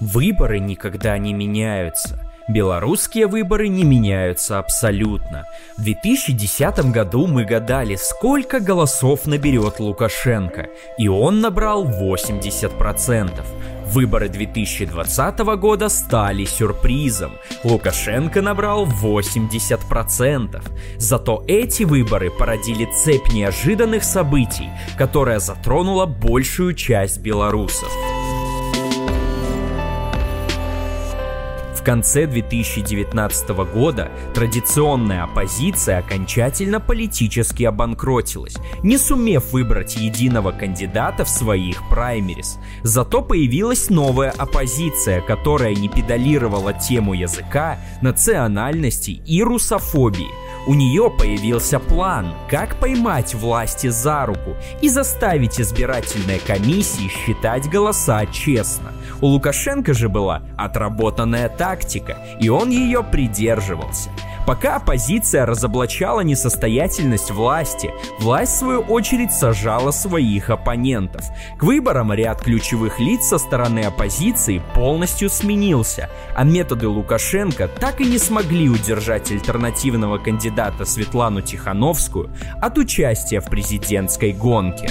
Выборы никогда не меняются. Белорусские выборы не меняются абсолютно. В 2010 году мы гадали, сколько голосов наберет Лукашенко, и он набрал 80%. Выборы 2020 года стали сюрпризом. Лукашенко набрал 80%. Зато эти выборы породили цепь неожиданных событий, которая затронула большую часть белорусов. Конце 2019 года традиционная оппозиция окончательно политически обанкротилась, не сумев выбрать единого кандидата в своих праймерис. Зато появилась новая оппозиция, которая не педалировала тему языка, национальности и русофобии – у нее появился план, как поймать власти за руку и заставить избирательные комиссии считать голоса честно. У Лукашенко же была отработанная тактика, и он ее придерживался – Пока оппозиция разоблачала несостоятельность власти, власть в свою очередь сажала своих оппонентов. К выборам ряд ключевых лиц со стороны оппозиции полностью сменился, а методы Лукашенко так и не смогли удержать альтернативного кандидата Светлану Тихановскую от участия в президентской гонке.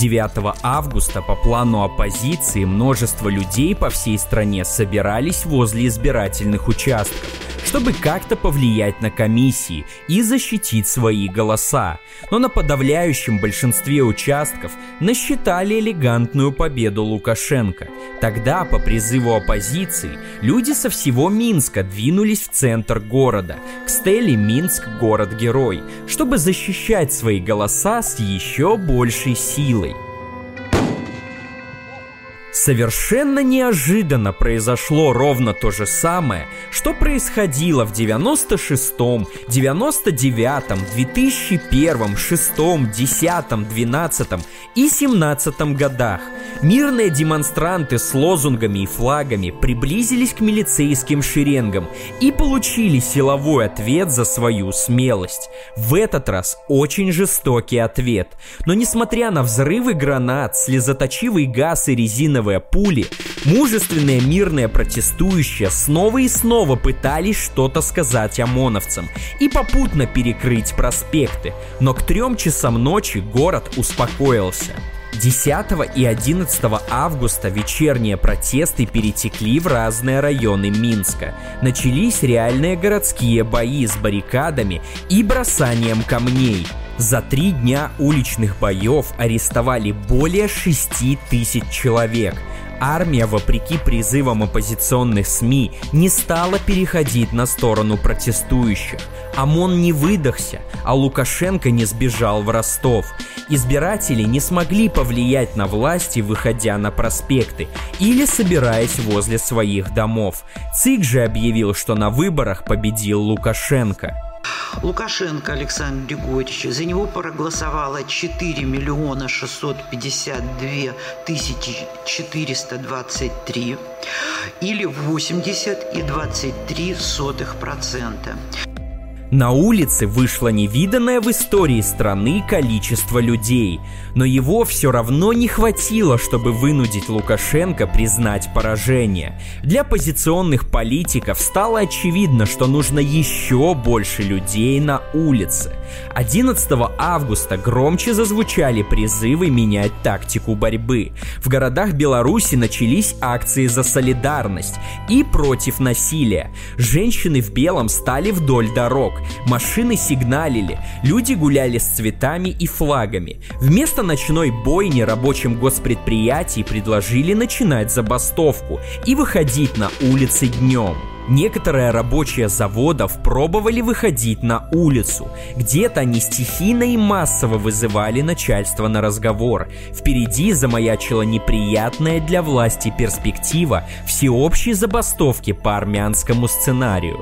9 августа по плану оппозиции множество людей по всей стране собирались возле избирательных участков, чтобы как-то повлиять на комиссии и защитить свои голоса. Но на подавляющем большинстве участков насчитали элегантную победу Лукашенко. Тогда, по призыву оппозиции, люди со всего Минска двинулись в центр города, к стеле «Минск – город-герой», чтобы защищать свои голоса с еще большей силой. Совершенно неожиданно произошло ровно то же самое, что происходило в 96-м, 99-м, 2001-м, 6-м, 10-м, 12-м и 17-м годах. Мирные демонстранты с лозунгами и флагами приблизились к милицейским шеренгам и получили силовой ответ за свою смелость. В этот раз очень жестокий ответ. Но несмотря на взрывы гранат, слезоточивый газ и резиновые резиновые пули, мужественные мирные протестующие снова и снова пытались что-то сказать ОМОНовцам и попутно перекрыть проспекты, но к трем часам ночи город успокоился. 10 и 11 августа вечерние протесты перетекли в разные районы Минска. Начались реальные городские бои с баррикадами и бросанием камней. За три дня уличных боев арестовали более 6 тысяч человек. Армия, вопреки призывам оппозиционных СМИ, не стала переходить на сторону протестующих. ОМОН не выдохся, а Лукашенко не сбежал в Ростов. Избиратели не смогли повлиять на власти, выходя на проспекты или собираясь возле своих домов. ЦИК же объявил, что на выборах победил Лукашенко. Лукашенко Александр Григорьевич, за него проголосовало 4 миллиона 652 тысячи 423 или 80 и 23 сотых процента. На улице вышло невиданное в истории страны количество людей, но его все равно не хватило, чтобы вынудить Лукашенко признать поражение. Для позиционных политиков стало очевидно, что нужно еще больше людей на улице. 11 августа громче зазвучали призывы менять тактику борьбы. В городах Беларуси начались акции за солидарность и против насилия. Женщины в белом стали вдоль дорог, машины сигналили, люди гуляли с цветами и флагами. Вместо ночной бойни рабочим госпредприятий предложили начинать забастовку и выходить на улицы днем. Некоторые рабочие заводов пробовали выходить на улицу. Где-то они стихийно и массово вызывали начальство на разговор. Впереди замаячила неприятная для власти перспектива всеобщей забастовки по армянскому сценарию.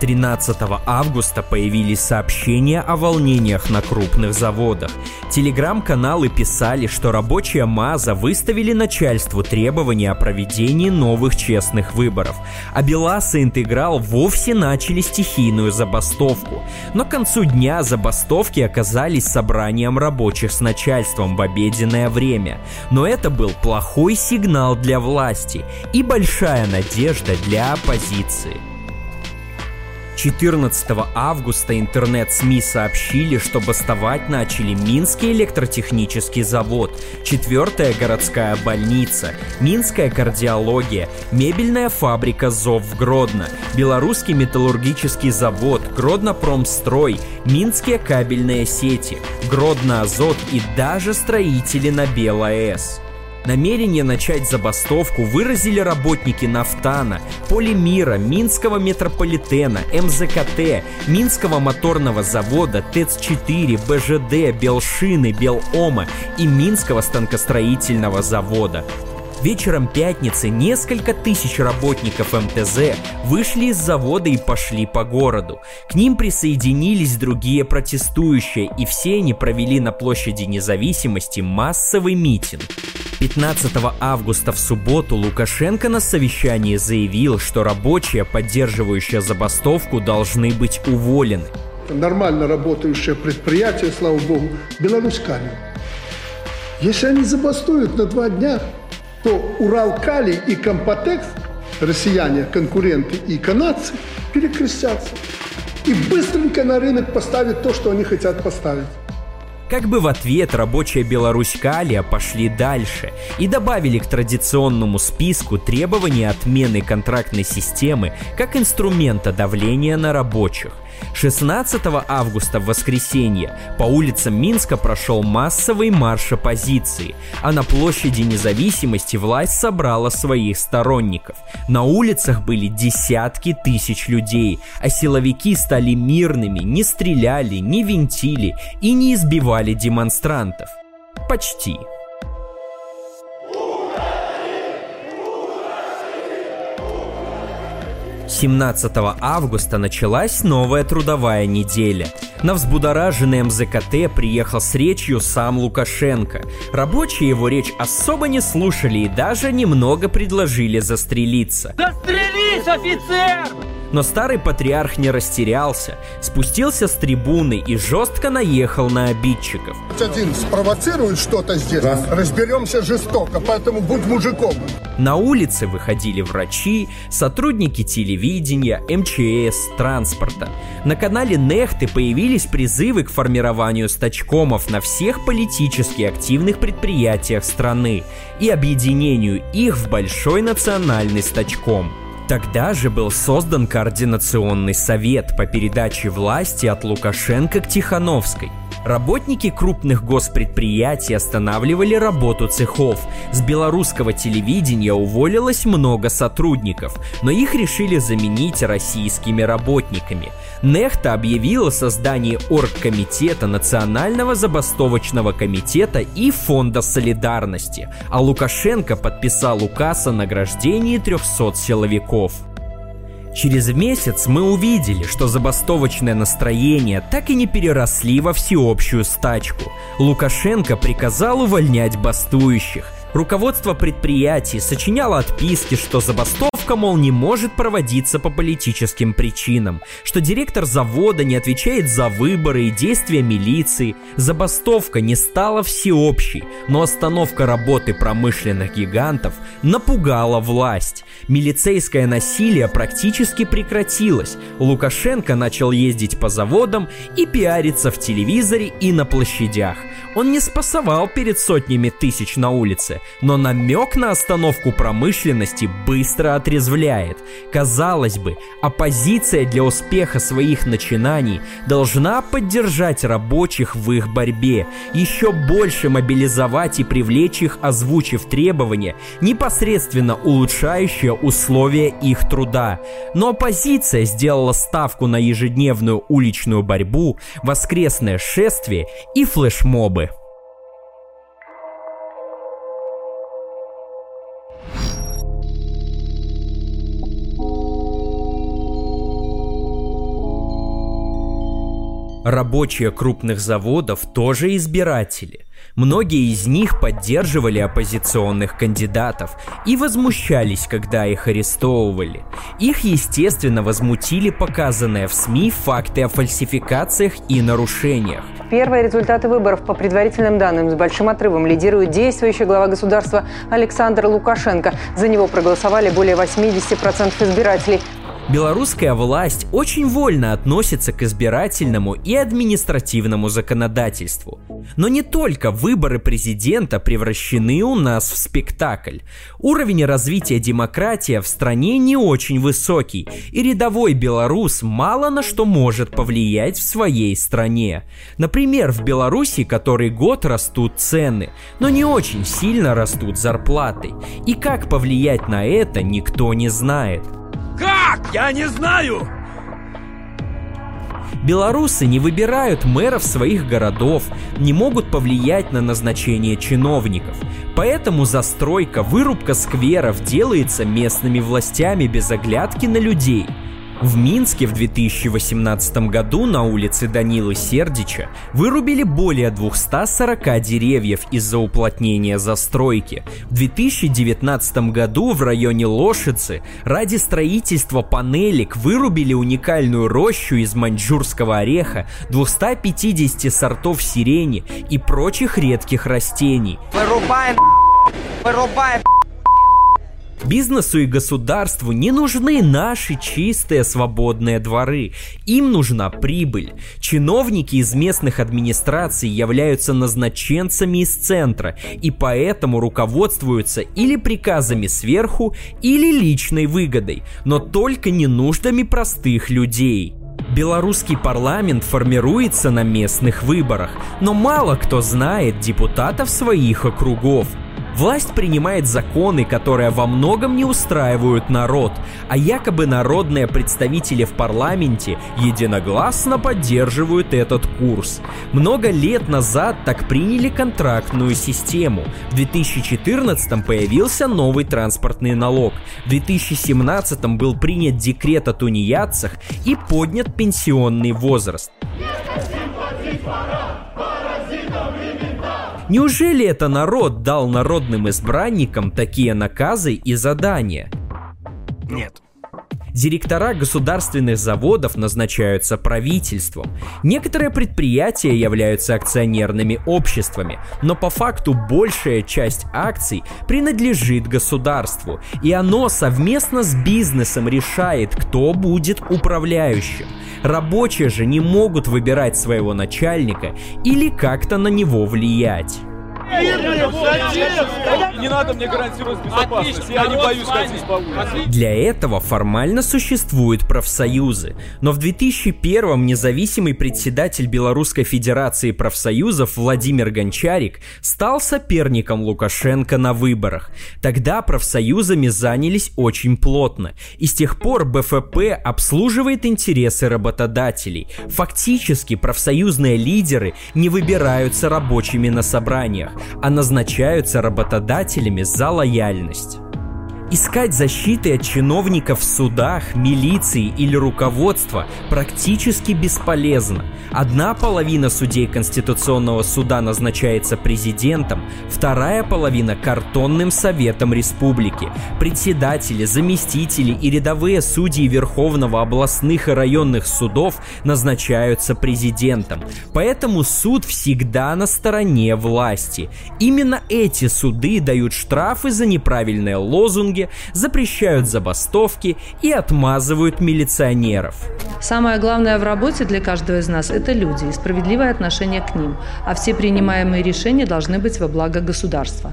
13 августа появились сообщения о волнениях на крупных заводах. Телеграм-каналы писали, что рабочие МАЗа выставили начальству требования о проведении новых честных выборов, а БелАЗ и Интеграл вовсе начали стихийную забастовку. Но к концу дня забастовки оказались собранием рабочих с начальством в обеденное время. Но это был плохой сигнал для власти и большая надежда для оппозиции. 14 августа интернет-СМИ сообщили, что бастовать начали Минский электротехнический завод, 4 городская больница, Минская кардиология, мебельная фабрика ЗОВ в Гродно, Белорусский металлургический завод, Гродно Промстрой, Минские кабельные сети, Гродно Азот и даже строители на БелАЭС. Намерение начать забастовку выразили работники Нафтана, Полимира, Минского метрополитена, МЗКТ, Минского моторного завода, ТЭЦ-4, БЖД, Белшины, Белома и Минского станкостроительного завода. Вечером пятницы несколько тысяч работников МТЗ вышли из завода и пошли по городу. К ним присоединились другие протестующие, и все они провели на площади независимости массовый митинг. 15 августа в субботу Лукашенко на совещании заявил, что рабочие, поддерживающие забастовку, должны быть уволены. Нормально работающее предприятие, слава богу, Беларусь-Калий. Если они забастуют на два дня, то Урал-Калий и Компотекс, россияне, конкуренты и канадцы, перекрестятся. И быстренько на рынок поставят то, что они хотят поставить. Как бы в ответ рабочая Беларусь Калия пошли дальше и добавили к традиционному списку требования отмены контрактной системы как инструмента давления на рабочих – 16 августа в воскресенье по улицам Минска прошел массовый марш оппозиции, а на площади независимости власть собрала своих сторонников. На улицах были десятки тысяч людей, а силовики стали мирными, не стреляли, не винтили и не избивали демонстрантов. Почти. 17 августа началась новая трудовая неделя. На взбудораженный МЗКТ приехал с речью сам Лукашенко. Рабочие его речь особо не слушали и даже немного предложили застрелиться. Застрелись, офицер! Но старый патриарх не растерялся, спустился с трибуны и жестко наехал на обидчиков. Один спровоцирует что-то здесь, да. разберемся жестоко, поэтому будь мужиком. На улице выходили врачи, сотрудники телевидения, МЧС, транспорта. На канале Нехты появились призывы к формированию стачкомов на всех политически активных предприятиях страны и объединению их в большой национальный стачком – Тогда же был создан Координационный совет по передаче власти от Лукашенко к Тихановской. Работники крупных госпредприятий останавливали работу цехов. С белорусского телевидения уволилось много сотрудников, но их решили заменить российскими работниками. Нехта объявила создание оргкомитета Национального забастовочного комитета и Фонда солидарности, а Лукашенко подписал указ о награждении 300 силовиков. Через месяц мы увидели, что забастовочное настроение так и не переросли во всеобщую стачку. Лукашенко приказал увольнять бастующих. Руководство предприятий сочиняло отписки, что забастовка, мол, не может проводиться по политическим причинам, что директор завода не отвечает за выборы и действия милиции. Забастовка не стала всеобщей, но остановка работы промышленных гигантов напугала власть. Милицейское насилие практически прекратилось. Лукашенко начал ездить по заводам и пиариться в телевизоре и на площадях. Он не спасовал перед сотнями тысяч на улице, но намек на остановку промышленности быстро отрезвляет. Казалось бы, оппозиция для успеха своих начинаний должна поддержать рабочих в их борьбе, еще больше мобилизовать и привлечь их, озвучив требования, непосредственно улучшающие условия их труда. Но оппозиция сделала ставку на ежедневную уличную борьбу, воскресное шествие и флешмобы. Рабочие крупных заводов тоже избиратели. Многие из них поддерживали оппозиционных кандидатов и возмущались, когда их арестовывали. Их, естественно, возмутили показанные в СМИ факты о фальсификациях и нарушениях. Первые результаты выборов по предварительным данным с большим отрывом лидирует действующий глава государства Александр Лукашенко. За него проголосовали более 80% избирателей. Белорусская власть очень вольно относится к избирательному и административному законодательству. Но не только выборы президента превращены у нас в спектакль. Уровень развития демократии в стране не очень высокий, и рядовой белорус мало на что может повлиять в своей стране. Например, в Беларуси который год растут цены, но не очень сильно растут зарплаты. И как повлиять на это, никто не знает. Как? Я не знаю! Белорусы не выбирают мэров своих городов, не могут повлиять на назначение чиновников. Поэтому застройка, вырубка скверов делается местными властями без оглядки на людей – в Минске в 2018 году на улице Данилы Сердича вырубили более 240 деревьев из-за уплотнения застройки. В 2019 году в районе Лошицы ради строительства панелек вырубили уникальную рощу из маньчжурского ореха, 250 сортов сирени и прочих редких растений. Вырубаем, вырубаем, Бизнесу и государству не нужны наши чистые свободные дворы. Им нужна прибыль. Чиновники из местных администраций являются назначенцами из центра и поэтому руководствуются или приказами сверху, или личной выгодой, но только не нуждами простых людей. Белорусский парламент формируется на местных выборах, но мало кто знает депутатов своих округов. Власть принимает законы, которые во многом не устраивают народ, а якобы народные представители в парламенте единогласно поддерживают этот курс. Много лет назад так приняли контрактную систему. В 2014 появился новый транспортный налог. В 2017 был принят декрет о тунеядцах и поднят пенсионный возраст. Неужели это народ дал народным избранникам такие наказы и задания? Нет. Директора государственных заводов назначаются правительством. Некоторые предприятия являются акционерными обществами, но по факту большая часть акций принадлежит государству, и оно совместно с бизнесом решает, кто будет управляющим. Рабочие же не могут выбирать своего начальника или как-то на него влиять. Не надо мне гарантировать безопасность. Я не боюсь ходить по улице. Для этого формально существуют профсоюзы. Но в 2001-м независимый председатель Белорусской Федерации профсоюзов Владимир Гончарик стал соперником Лукашенко на выборах. Тогда профсоюзами занялись очень плотно. И с тех пор БФП обслуживает интересы работодателей. Фактически профсоюзные лидеры не выбираются рабочими на собраниях а назначаются работодателями за лояльность. Искать защиты от чиновников в судах, милиции или руководства практически бесполезно. Одна половина судей Конституционного суда назначается президентом, вторая половина – картонным советом республики. Председатели, заместители и рядовые судьи Верховного областных и районных судов назначаются президентом. Поэтому суд всегда на стороне власти. Именно эти суды дают штрафы за неправильные лозунги, дороге, запрещают забастовки и отмазывают милиционеров. Самое главное в работе для каждого из нас – это люди и справедливое отношение к ним. А все принимаемые решения должны быть во благо государства.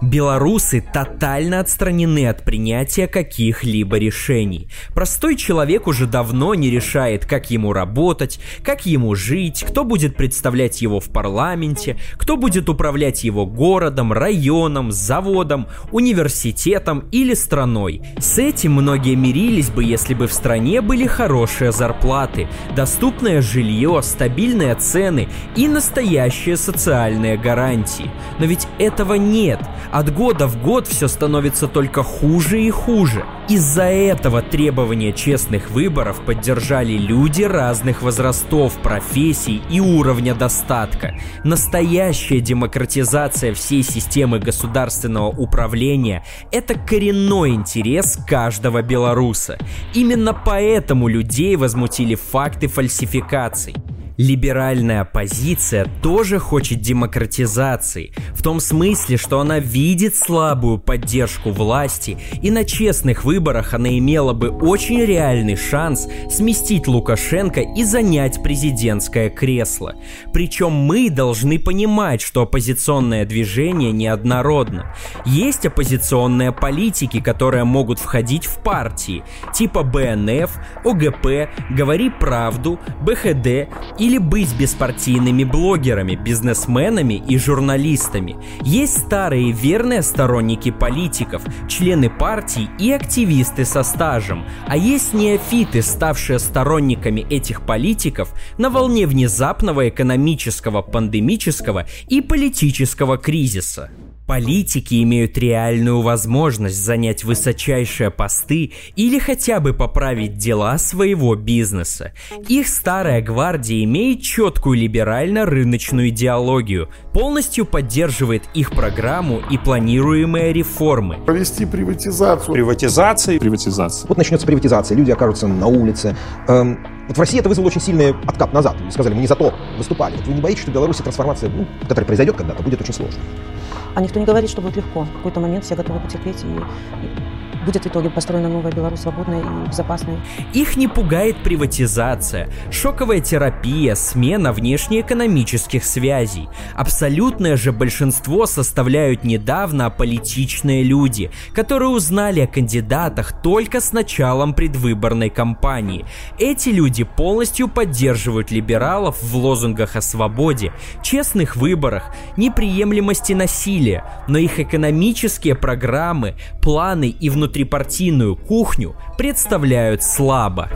Белорусы тотально отстранены от принятия каких-либо решений. Простой человек уже давно не решает, как ему работать, как ему жить, кто будет представлять его в парламенте, кто будет управлять его городом, районом, заводом, университетом или страной. С этим многие мирились бы, если бы в стране были хорошие зарплаты, доступное жилье, стабильные цены и настоящие социальные гарантии. Но ведь этого нет. От года в год все становится только хуже и хуже. Из-за этого требования честных выборов поддержали люди разных возрастов, профессий и уровня достатка. Настоящая демократизация всей системы государственного управления – это коренной интерес каждого белоруса. Именно поэтому людей возмутили факты фальсификаций. Либеральная оппозиция тоже хочет демократизации, в том смысле, что она видит слабую поддержку власти, и на честных выборах она имела бы очень реальный шанс сместить Лукашенко и занять президентское кресло. Причем мы должны понимать, что оппозиционное движение неоднородно. Есть оппозиционные политики, которые могут входить в партии, типа БНФ, ОГП, Говори правду, БХД и или быть беспартийными блогерами, бизнесменами и журналистами. Есть старые верные сторонники политиков, члены партий и активисты со стажем, а есть неофиты, ставшие сторонниками этих политиков на волне внезапного экономического, пандемического и политического кризиса. Политики имеют реальную возможность занять высочайшие посты или хотя бы поправить дела своего бизнеса. Их старая гвардия имеет четкую либерально-рыночную идеологию, полностью поддерживает их программу и планируемые реформы. Провести приватизацию. Приватизации. Приватизация. Вот начнется приватизация, люди окажутся на улице. Эм, вот в России это вызвало очень сильный откат назад. Люди сказали, мы не за то выступали. Вот вы не боитесь, что в Беларуси трансформация, ну, которая произойдет когда-то, будет очень сложной? А никто не говорит, что будет легко. В какой-то момент все готовы потерпеть и, и будет в итоге построена новая Беларусь свободная и безопасная. Их не пугает приватизация, шоковая терапия, смена внешнеэкономических связей. Абсолютное же большинство составляют недавно аполитичные люди, которые узнали о кандидатах только с началом предвыборной кампании. Эти люди полностью поддерживают либералов в лозунгах о свободе, честных выборах, неприемлемости насилия, но их экономические программы, планы и внутренние внутрипартийную кухню представляют слабо.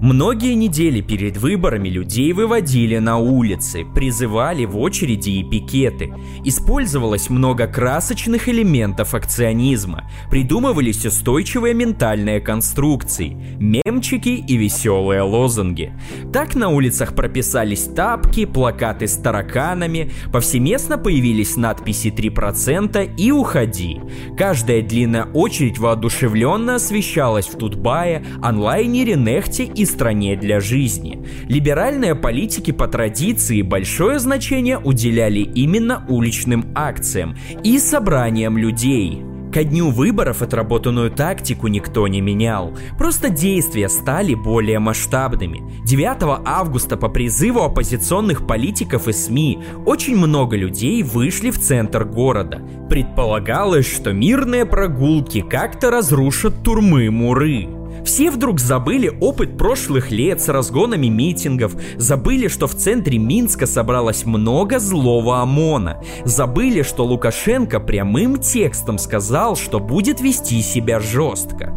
Многие недели перед выборами людей выводили на улицы, призывали в очереди и пикеты. Использовалось много красочных элементов акционизма, придумывались устойчивые ментальные конструкции, мемчики и веселые лозунги. Так на улицах прописались тапки, плакаты с тараканами, повсеместно появились надписи 3% и «Уходи». Каждая длинная очередь воодушевленно освещалась в Тутбае, онлайнере, Нехте и стране для жизни. Либеральные политики по традиции большое значение уделяли именно уличным акциям и собраниям людей. Ко дню выборов отработанную тактику никто не менял, просто действия стали более масштабными. 9 августа по призыву оппозиционных политиков и СМИ очень много людей вышли в центр города. Предполагалось, что мирные прогулки как-то разрушат турмы-муры. Все вдруг забыли опыт прошлых лет с разгонами митингов, забыли, что в центре Минска собралось много злого ОМОНа, забыли, что Лукашенко прямым текстом сказал, что будет вести себя жестко.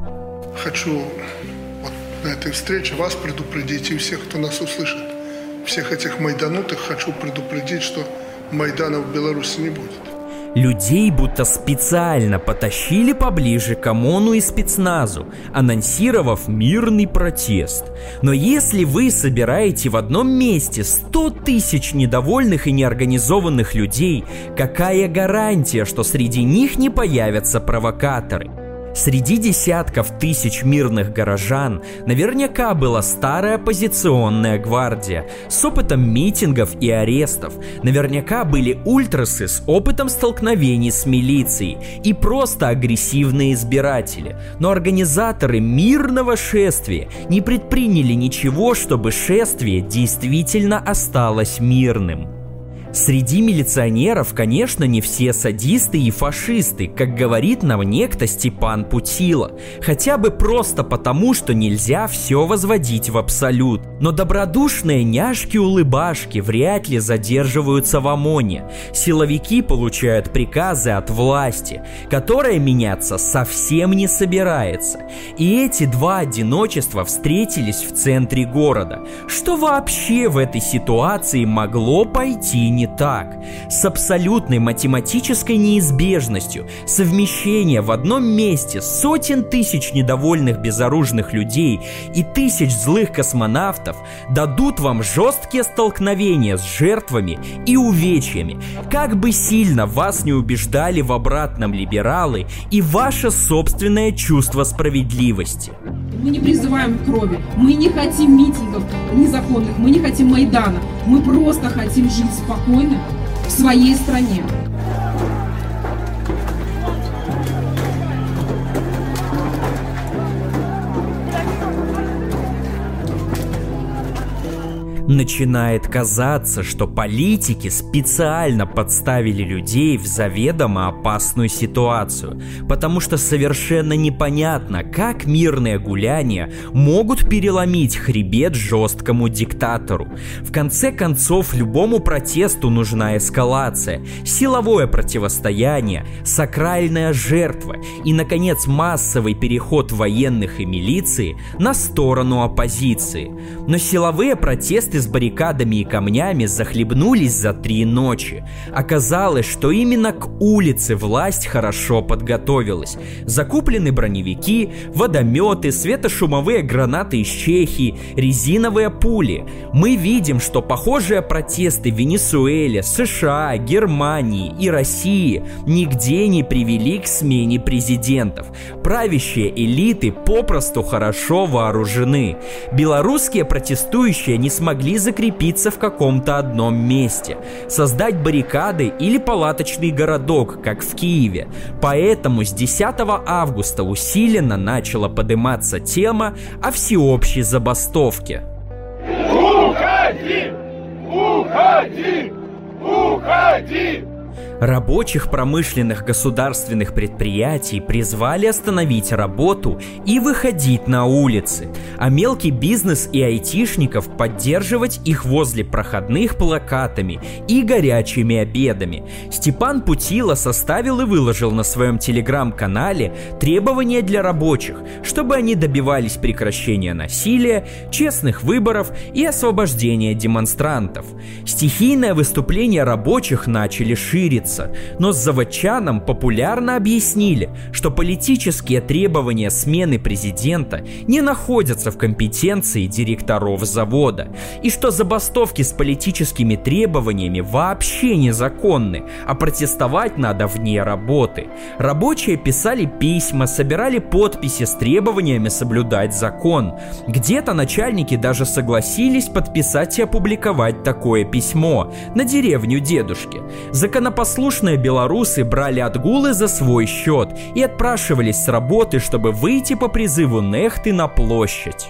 Хочу вот на этой встрече вас предупредить и всех, кто нас услышит. Всех этих майданутых хочу предупредить, что Майдана в Беларуси не будет. Людей будто специально потащили поближе к ОМОНу и спецназу, анонсировав мирный протест. Но если вы собираете в одном месте 100 тысяч недовольных и неорганизованных людей, какая гарантия, что среди них не появятся провокаторы? Среди десятков тысяч мирных горожан наверняка была старая оппозиционная гвардия с опытом митингов и арестов. Наверняка были ультрасы с опытом столкновений с милицией и просто агрессивные избиратели. Но организаторы мирного шествия не предприняли ничего, чтобы шествие действительно осталось мирным. Среди милиционеров, конечно, не все садисты и фашисты, как говорит нам некто Степан Путила. Хотя бы просто потому, что нельзя все возводить в абсолют. Но добродушные няшки-улыбашки вряд ли задерживаются в ОМОНе. Силовики получают приказы от власти, которая меняться совсем не собирается. И эти два одиночества встретились в центре города. Что вообще в этой ситуации могло пойти не так? С абсолютной математической неизбежностью совмещение в одном месте сотен тысяч недовольных безоружных людей и тысяч злых космонавтов дадут вам жесткие столкновения с жертвами и увечьями. Как бы сильно вас не убеждали в обратном либералы и ваше собственное чувство справедливости. Мы не призываем к крови, мы не хотим митингов незаконных, мы не хотим Майдана, мы просто хотим жить спокойно в своей стране. Начинает казаться, что политики специально подставили людей в заведомо опасную ситуацию, потому что совершенно непонятно, как мирные гуляния могут переломить хребет жесткому диктатору. В конце концов, любому протесту нужна эскалация, силовое противостояние, сакральная жертва и, наконец, массовый переход военных и милиции на сторону оппозиции. Но силовые протесты с баррикадами и камнями захлебнулись за три ночи. Оказалось, что именно к улице власть хорошо подготовилась. Закуплены броневики, водометы, светошумовые гранаты из Чехии, резиновые пули. Мы видим, что похожие протесты в Венесуэле, США, Германии и России нигде не привели к смене президентов. Правящие элиты попросту хорошо вооружены. Белорусские протестующие не смогли могли закрепиться в каком-то одном месте, создать баррикады или палаточный городок, как в Киеве. Поэтому с 10 августа усиленно начала подниматься тема о всеобщей забастовке. Уходи! Уходи! Уходи! Рабочих промышленных государственных предприятий призвали остановить работу и выходить на улицы, а мелкий бизнес и айтишников поддерживать их возле проходных плакатами и горячими обедами. Степан Путила составил и выложил на своем телеграм-канале требования для рабочих, чтобы они добивались прекращения насилия, честных выборов и освобождения демонстрантов. Стихийное выступление рабочих начали шириться нравится, но заводчанам популярно объяснили, что политические требования смены президента не находятся в компетенции директоров завода, и что забастовки с политическими требованиями вообще незаконны, а протестовать надо вне работы. Рабочие писали письма, собирали подписи с требованиями соблюдать закон. Где-то начальники даже согласились подписать и опубликовать такое письмо на деревню дедушки. Законопослушные Послушные белорусы брали отгулы за свой счет и отпрашивались с работы, чтобы выйти по призыву Нехты на площадь.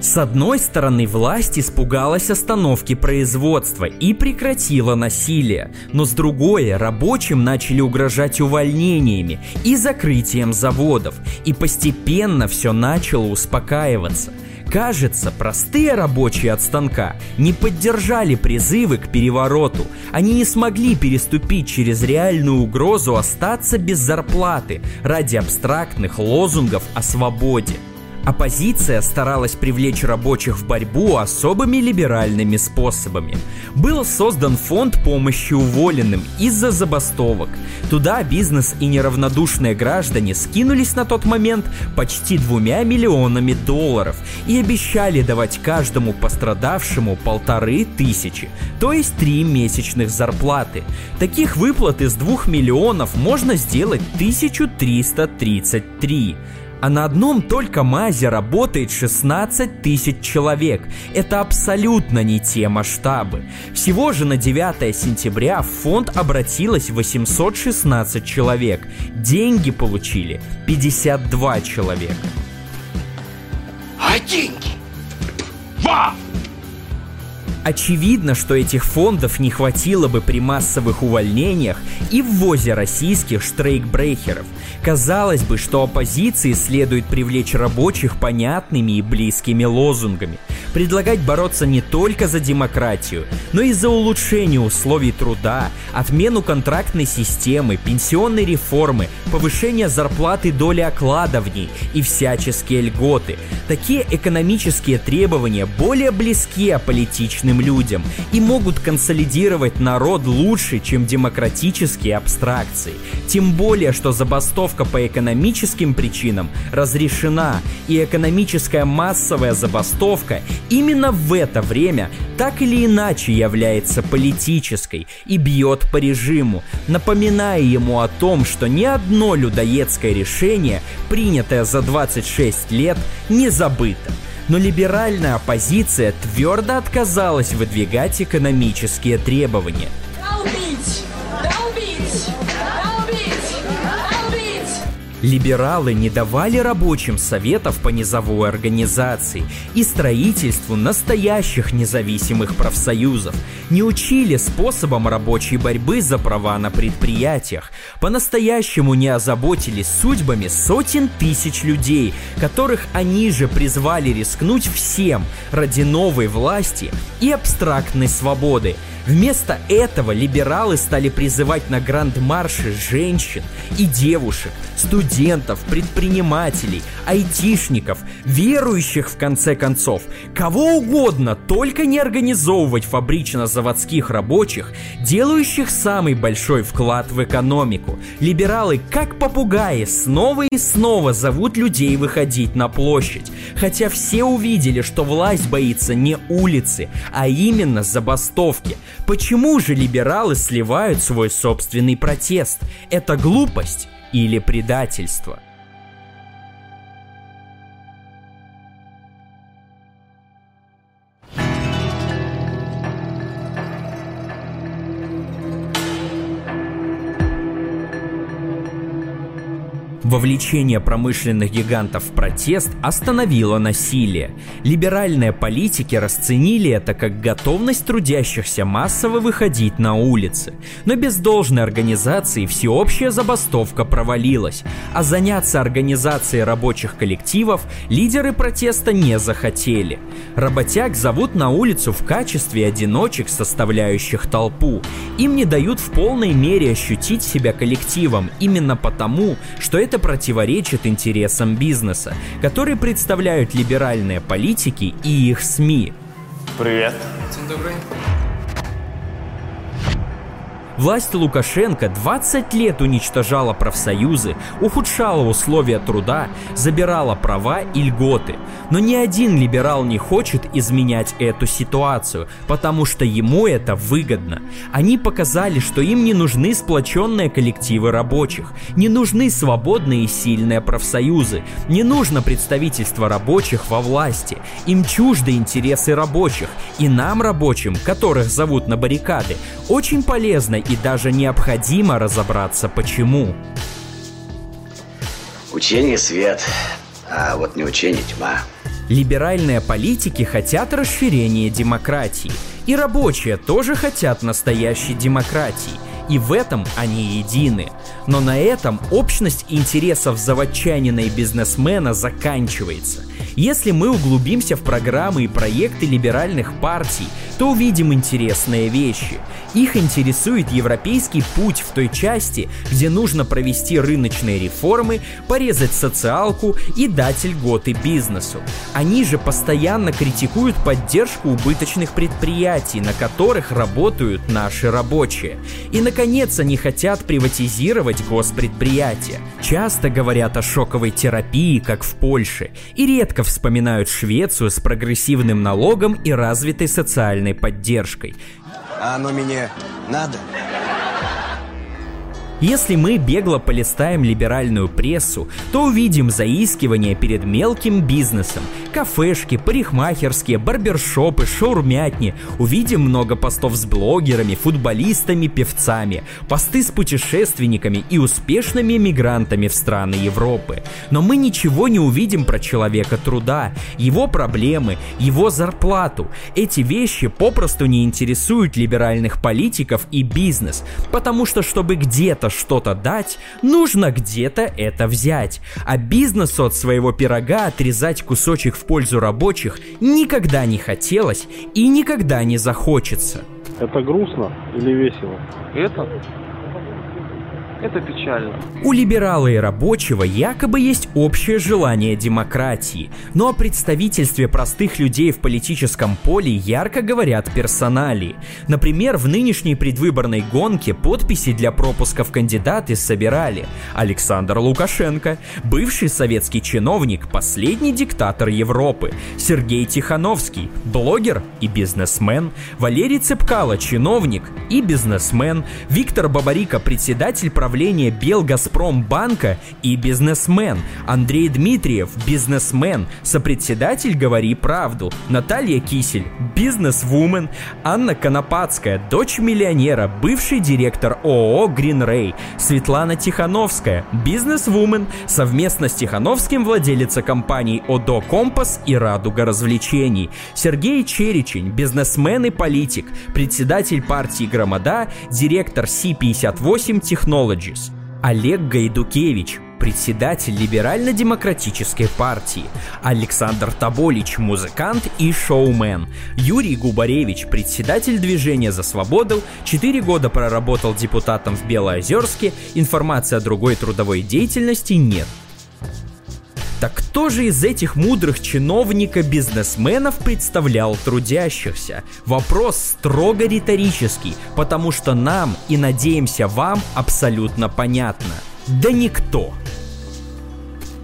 С одной стороны, власть испугалась остановки производства и прекратила насилие, но с другой, рабочим начали угрожать увольнениями и закрытием заводов, и постепенно все начало успокаиваться – Кажется, простые рабочие от станка не поддержали призывы к перевороту. Они не смогли переступить через реальную угрозу остаться без зарплаты ради абстрактных лозунгов о свободе. Оппозиция старалась привлечь рабочих в борьбу особыми либеральными способами. Был создан фонд помощи уволенным из-за забастовок. Туда бизнес и неравнодушные граждане скинулись на тот момент почти двумя миллионами долларов и обещали давать каждому пострадавшему полторы тысячи, то есть три месячных зарплаты. Таких выплат из двух миллионов можно сделать 1333 а на одном только МАЗе работает 16 тысяч человек. Это абсолютно не те масштабы. Всего же на 9 сентября в фонд обратилось 816 человек. Деньги получили 52 человека. А деньги? Ва! Очевидно, что этих фондов не хватило бы при массовых увольнениях и ввозе российских штрейкбрейхеров. Казалось бы, что оппозиции следует привлечь рабочих понятными и близкими лозунгами. Предлагать бороться не только за демократию, но и за улучшение условий труда, отмену контрактной системы, пенсионной реформы, повышение зарплаты доли оклада в ней и всяческие льготы. Такие экономические требования более близки аполитичным людям и могут консолидировать народ лучше, чем демократические абстракции. Тем более, что забастовка по экономическим причинам разрешена, и экономическая массовая забастовка именно в это время так или иначе является политической и бьет по режиму, напоминая ему о том, что ни одно людоедское решение, принятое за 26 лет, не забыто но либеральная оппозиция твердо отказалась выдвигать экономические требования. Либералы не давали рабочим советов по низовой организации и строительству настоящих независимых профсоюзов, не учили способам рабочей борьбы за права на предприятиях, по-настоящему не озаботились судьбами сотен тысяч людей, которых они же призвали рискнуть всем ради новой власти и абстрактной свободы – Вместо этого либералы стали призывать на гранд-марше женщин и девушек, студентов, предпринимателей, айтишников, верующих в конце концов, кого угодно, только не организовывать фабрично-заводских рабочих, делающих самый большой вклад в экономику. Либералы, как попугаи, снова и снова зовут людей выходить на площадь, хотя все увидели, что власть боится не улицы, а именно забастовки – Почему же либералы сливают свой собственный протест? Это глупость или предательство? Вовлечение промышленных гигантов в протест остановило насилие. Либеральные политики расценили это как готовность трудящихся массово выходить на улицы. Но без должной организации всеобщая забастовка провалилась, а заняться организацией рабочих коллективов лидеры протеста не захотели. Работяг зовут на улицу в качестве одиночек, составляющих толпу. Им не дают в полной мере ощутить себя коллективом именно потому, что это противоречит интересам бизнеса, которые представляют либеральные политики и их СМИ. Привет. День добрый. Власть Лукашенко 20 лет уничтожала профсоюзы, ухудшала условия труда, забирала права и льготы. Но ни один либерал не хочет изменять эту ситуацию, потому что ему это выгодно. Они показали, что им не нужны сплоченные коллективы рабочих, не нужны свободные и сильные профсоюзы, не нужно представительство рабочих во власти. Им чужды интересы рабочих, и нам, рабочим, которых зовут на баррикады, очень полезно и даже необходимо разобраться почему. Учение свет, а вот не учение тьма. Либеральные политики хотят расширения демократии. И рабочие тоже хотят настоящей демократии. И в этом они едины. Но на этом общность интересов заводчанина и бизнесмена заканчивается. Если мы углубимся в программы и проекты либеральных партий, то увидим интересные вещи. Их интересует европейский путь в той части, где нужно провести рыночные реформы, порезать социалку и дать льготы бизнесу. Они же постоянно критикуют поддержку убыточных предприятий, на которых работают наши рабочие. И, наконец, они хотят приватизировать госпредприятия. Часто говорят о шоковой терапии, как в Польше, и редко вспоминают Швецию с прогрессивным налогом и развитой социальной поддержкой. А оно мне надо? Если мы бегло полистаем либеральную прессу, то увидим заискивание перед мелким бизнесом, Кафешки, парикмахерские, барбершопы, шаурмятни. Увидим много постов с блогерами, футболистами, певцами. Посты с путешественниками и успешными мигрантами в страны Европы. Но мы ничего не увидим про человека труда, его проблемы, его зарплату. Эти вещи попросту не интересуют либеральных политиков и бизнес, потому что чтобы где-то что-то дать, нужно где-то это взять. А бизнесу от своего пирога отрезать кусочек в пользу рабочих никогда не хотелось и никогда не захочется. Это грустно или весело? Это? Это печально. У либерала и рабочего якобы есть общее желание демократии, но о представительстве простых людей в политическом поле ярко говорят персонали. Например, в нынешней предвыборной гонке подписи для пропуска в кандидаты собирали Александр Лукашенко, бывший советский чиновник, последний диктатор Европы, Сергей Тихановский, блогер и бизнесмен, Валерий Цепкало, чиновник и бизнесмен, Виктор Бабарика, председатель правительства правления Белгазпромбанка и бизнесмен. Андрей Дмитриев – бизнесмен, сопредседатель «Говори правду». Наталья Кисель – бизнесвумен. Анна Конопадская – дочь миллионера, бывший директор ООО «Грин Рэй». Светлана Тихановская – бизнесвумен, совместно с Тихановским владелица компаний ОДО «Компас» и «Радуга развлечений». Сергей Черечень – бизнесмен и политик, председатель партии «Громада», директор Си-58 Technology Technologies. Олег Гайдукевич, председатель Либерально-демократической партии, Александр Таболич, музыкант и шоумен, Юрий Губаревич, председатель движения за свободу, 4 года проработал депутатом в Белоозерске, информации о другой трудовой деятельности нет. Так кто же из этих мудрых чиновника-бизнесменов представлял трудящихся? Вопрос строго риторический, потому что нам и надеемся вам абсолютно понятно. Да никто.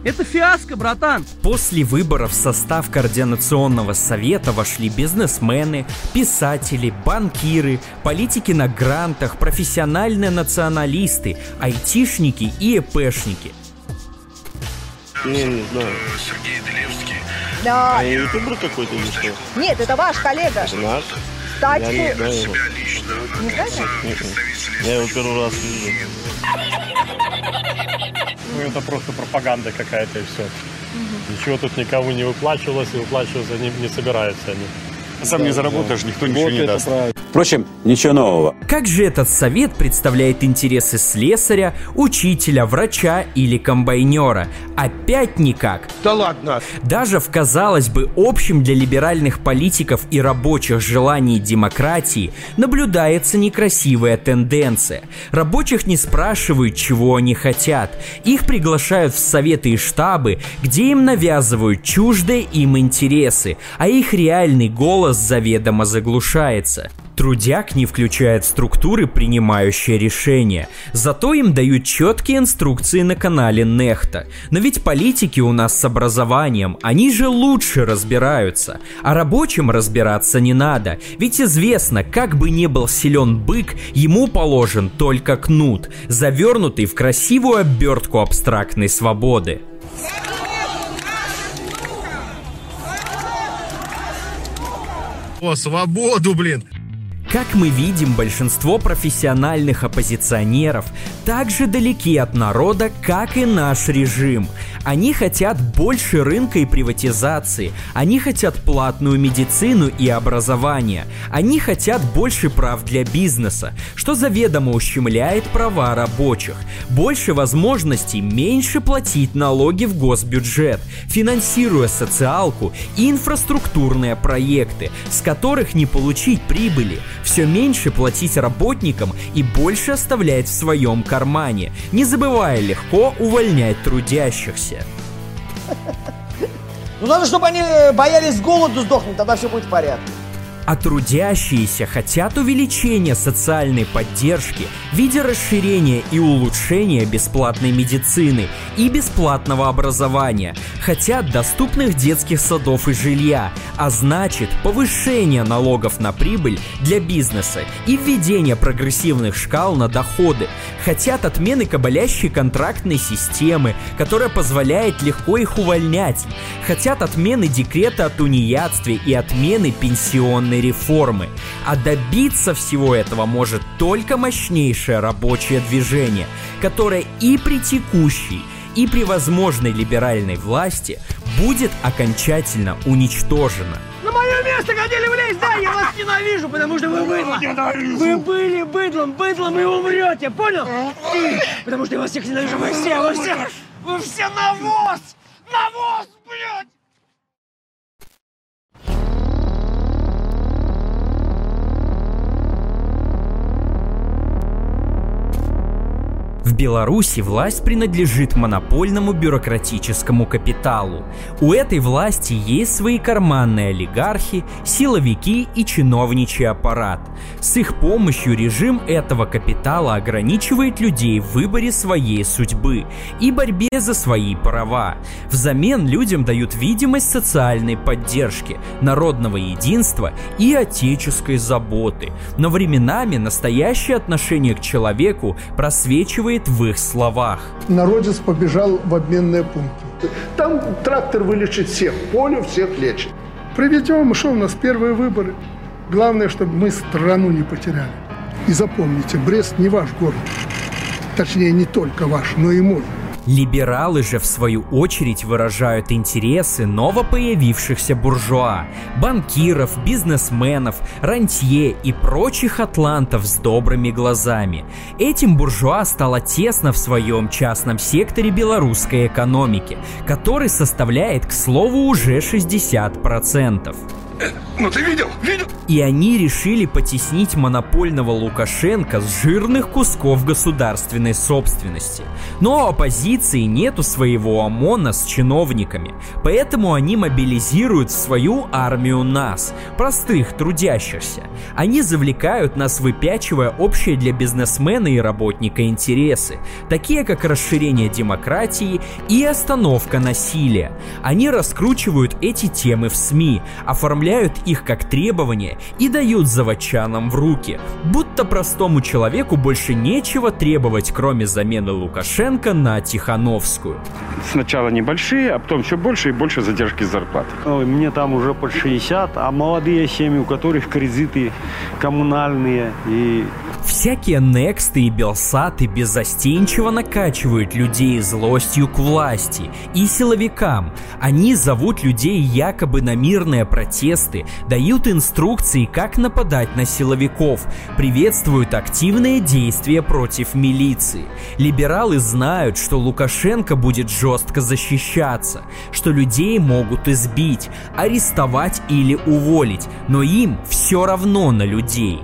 Это фиаско, братан! После выборов в состав Координационного совета вошли бизнесмены, писатели, банкиры, политики на грантах, профессиональные националисты, айтишники и эпшники – не, не знаю. Сергей Делевский. Да. А я ютубер какой-то или что? Нет, это ваш коллега. Это наш? Кстати. Я не знаю его. Не знаете? Я его первый раз вижу. Ну, это просто пропаганда какая-то и все. Угу. Ничего тут никому не выплачивалось, и выплачиваться не, не собираются они. Сам не заработаешь, никто ничего не даст. Впрочем, ничего нового. Как же этот совет представляет интересы слесаря, учителя, врача или комбайнера? Опять никак. Да ладно. Даже в, казалось бы, общем для либеральных политиков и рабочих желании демократии наблюдается некрасивая тенденция. Рабочих не спрашивают, чего они хотят. Их приглашают в советы и штабы, где им навязывают чуждые им интересы, а их реальный голос заведомо заглушается. Трудяк не включает структуры, принимающие решения. Зато им дают четкие инструкции на канале Нехта. Но ведь политики у нас с образованием, они же лучше разбираются. А рабочим разбираться не надо. Ведь известно, как бы не был силен бык, ему положен только кнут, завернутый в красивую обертку абстрактной свободы. О, свободу, блин! Как мы видим, большинство профессиональных оппозиционеров также далеки от народа, как и наш режим. Они хотят больше рынка и приватизации, они хотят платную медицину и образование, они хотят больше прав для бизнеса, что заведомо ущемляет права рабочих, больше возможностей меньше платить налоги в госбюджет, финансируя социалку и инфраструктурные проекты, с которых не получить прибыли, все меньше платить работникам и больше оставлять в своем кармане, не забывая легко увольнять трудящихся. Ну надо, чтобы они боялись голоду сдохнуть, тогда все будет в порядке. А трудящиеся хотят увеличения социальной поддержки в виде расширения и улучшения бесплатной медицины и бесплатного образования, хотят доступных детских садов и жилья, а значит повышение налогов на прибыль для бизнеса и введение прогрессивных шкал на доходы, хотят отмены кабалящей контрактной системы, которая позволяет легко их увольнять, хотят отмены декрета о тунеядстве и отмены пенсионной реформы. А добиться всего этого может только мощнейшее рабочее движение, которое и при текущей, и при возможной либеральной власти будет окончательно уничтожено. На мое место хотели влезть, да, я вас ненавижу, потому что вы быдло. Вы были быдлом, быдлом и умрете, понял? Потому что я вас всех ненавижу, вы все, вы все, вы все навоз, навоз, блядь! Беларуси власть принадлежит монопольному бюрократическому капиталу. У этой власти есть свои карманные олигархи, силовики и чиновничий аппарат. С их помощью режим этого капитала ограничивает людей в выборе своей судьбы и борьбе за свои права. Взамен людям дают видимость социальной поддержки, народного единства и отеческой заботы. Но временами настоящее отношение к человеку просвечивает в их словах. Народец побежал в обменные пункты. Там трактор вылечит всех, поле всех лечит. Проведем, что у нас первые выборы. Главное, чтобы мы страну не потеряли. И запомните, Брест не ваш город. Точнее, не только ваш, но и мой. Либералы же, в свою очередь, выражают интересы новопоявившихся буржуа, банкиров, бизнесменов, рантье и прочих атлантов с добрыми глазами. Этим буржуа стало тесно в своем частном секторе белорусской экономики, который составляет, к слову, уже 60%. Ну ты видел? Видел? И они решили потеснить монопольного Лукашенко с жирных кусков государственной собственности. Но оппозиции нету своего ОМОНа с чиновниками, поэтому они мобилизируют свою армию нас, простых трудящихся. Они завлекают нас, выпячивая общие для бизнесмена и работника интересы, такие как расширение демократии и остановка насилия. Они раскручивают эти темы в СМИ, оформляют их как требования и дают заводчанам в руки, будто простому человеку больше нечего требовать, кроме замены Лукашенко на Тихановскую. Сначала небольшие, а потом все больше и больше задержки зарплат. Ой, мне там уже под 60, а молодые семьи, у которых кредиты коммунальные и Всякие нексты и белсаты беззастенчиво накачивают людей злостью к власти и силовикам. Они зовут людей якобы на мирные протесты, дают инструкции, как нападать на силовиков, приветствуют активные действия против милиции. Либералы знают, что Лукашенко будет жестко защищаться, что людей могут избить, арестовать или уволить, но им все равно на людей.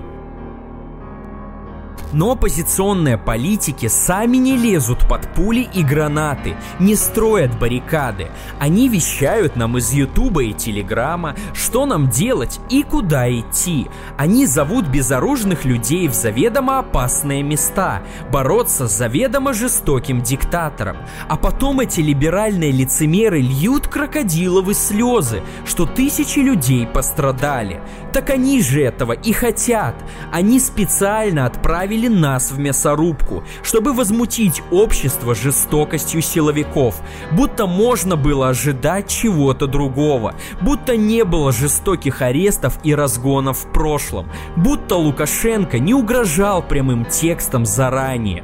Но оппозиционные политики сами не лезут под пули и гранаты, не строят баррикады. Они вещают нам из Ютуба и Телеграма, что нам делать и куда идти. Они зовут безоружных людей в заведомо опасные места, бороться с заведомо жестоким диктатором. А потом эти либеральные лицемеры льют крокодиловы слезы, что тысячи людей пострадали. Так они же этого и хотят. Они специально отправили нас в мясорубку, чтобы возмутить общество жестокостью силовиков, будто можно было ожидать чего-то другого, будто не было жестоких арестов и разгонов в прошлом, будто Лукашенко не угрожал прямым текстом заранее.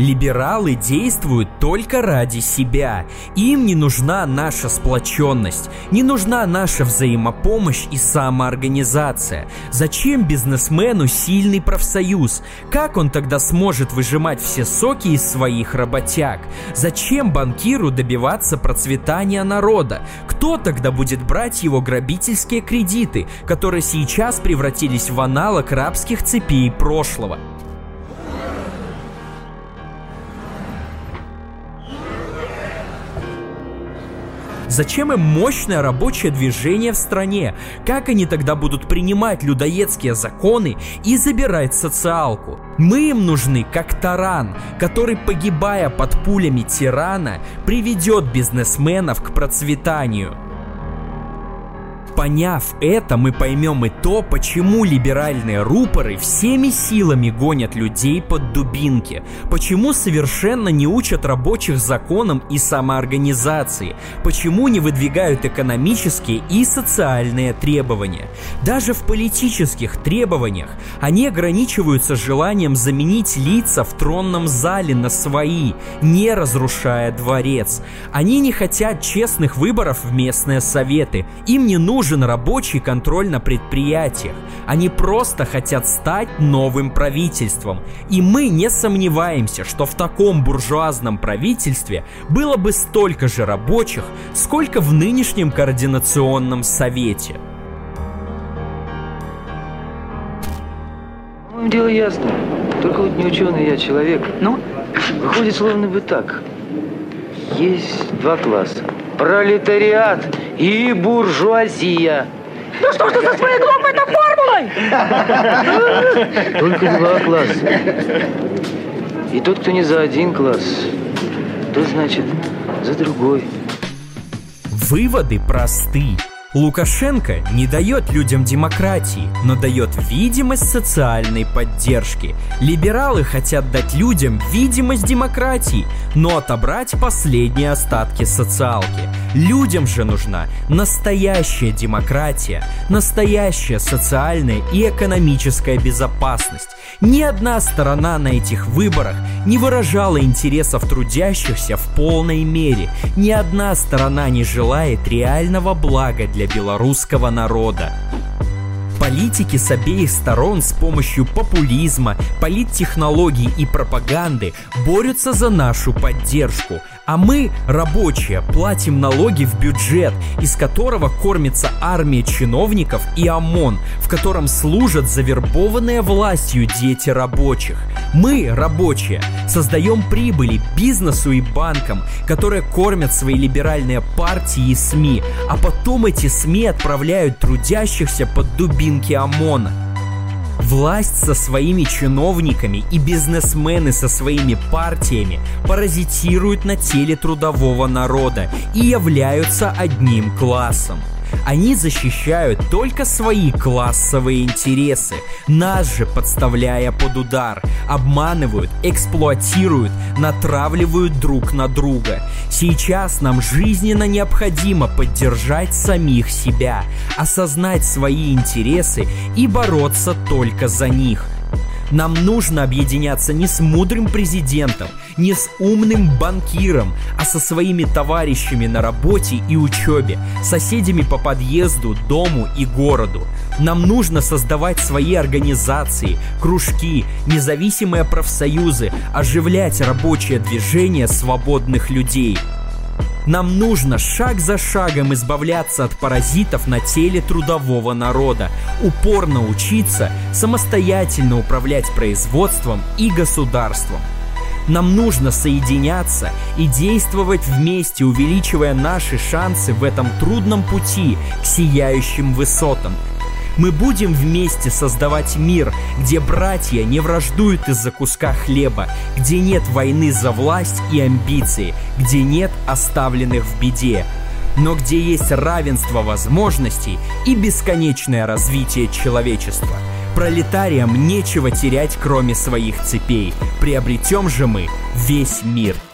Либералы действуют только ради себя. Им не нужна наша сплоченность, не нужна наша взаимопомощь и самоорганизация. Зачем бизнесмену сильный профсоюз? Как он тогда сможет выжимать все соки из своих работяг? Зачем банкиру добиваться процветания народа? Кто тогда будет брать его грабительские кредиты, которые сейчас превратились в аналог рабских цепей прошлого? Зачем им мощное рабочее движение в стране? Как они тогда будут принимать людоедские законы и забирать социалку? Мы им нужны как таран, который, погибая под пулями тирана, приведет бизнесменов к процветанию. Поняв это, мы поймем и то, почему либеральные рупоры всеми силами гонят людей под дубинки, почему совершенно не учат рабочих законам и самоорганизации, почему не выдвигают экономические и социальные требования. Даже в политических требованиях они ограничиваются желанием заменить лица в тронном зале на свои, не разрушая дворец. Они не хотят честных выборов в местные советы, им не нужен нужен рабочий контроль на предприятиях. Они просто хотят стать новым правительством. И мы не сомневаемся, что в таком буржуазном правительстве было бы столько же рабочих, сколько в нынешнем координационном совете. Дело ясно. Только вот не ученый я человек. Ну? Выходит, словно бы так. Есть два класса. Пролетариат и буржуазия. Ну что ж ты со своей глупой формулой? Только два класса. И тот, кто не за один класс, тот, значит, за другой. Выводы просты. Лукашенко не дает людям демократии, но дает видимость социальной поддержки. Либералы хотят дать людям видимость демократии, но отобрать последние остатки социалки. Людям же нужна настоящая демократия, настоящая социальная и экономическая безопасность. Ни одна сторона на этих выборах не выражала интересов трудящихся в полной мере. Ни одна сторона не желает реального блага для белорусского народа. Политики с обеих сторон с помощью популизма, политтехнологий и пропаганды борются за нашу поддержку, а мы, рабочие, платим налоги в бюджет, из которого кормится армия чиновников и ОМОН, в котором служат завербованные властью дети рабочих. Мы, рабочие, создаем прибыли бизнесу и банкам, которые кормят свои либеральные партии и СМИ, а потом эти СМИ отправляют трудящихся под дубинки ОМОНа. Власть со своими чиновниками и бизнесмены со своими партиями паразитируют на теле трудового народа и являются одним классом. Они защищают только свои классовые интересы, нас же подставляя под удар, обманывают, эксплуатируют, натравливают друг на друга. Сейчас нам жизненно необходимо поддержать самих себя, осознать свои интересы и бороться только за них – нам нужно объединяться не с мудрым президентом, не с умным банкиром, а со своими товарищами на работе и учебе, соседями по подъезду, дому и городу. Нам нужно создавать свои организации, кружки, независимые профсоюзы, оживлять рабочее движение свободных людей – нам нужно шаг за шагом избавляться от паразитов на теле трудового народа, упорно учиться самостоятельно управлять производством и государством. Нам нужно соединяться и действовать вместе, увеличивая наши шансы в этом трудном пути к сияющим высотам – мы будем вместе создавать мир, где братья не враждуют из-за куска хлеба, где нет войны за власть и амбиции, где нет оставленных в беде, но где есть равенство возможностей и бесконечное развитие человечества. Пролетариям нечего терять, кроме своих цепей. Приобретем же мы весь мир –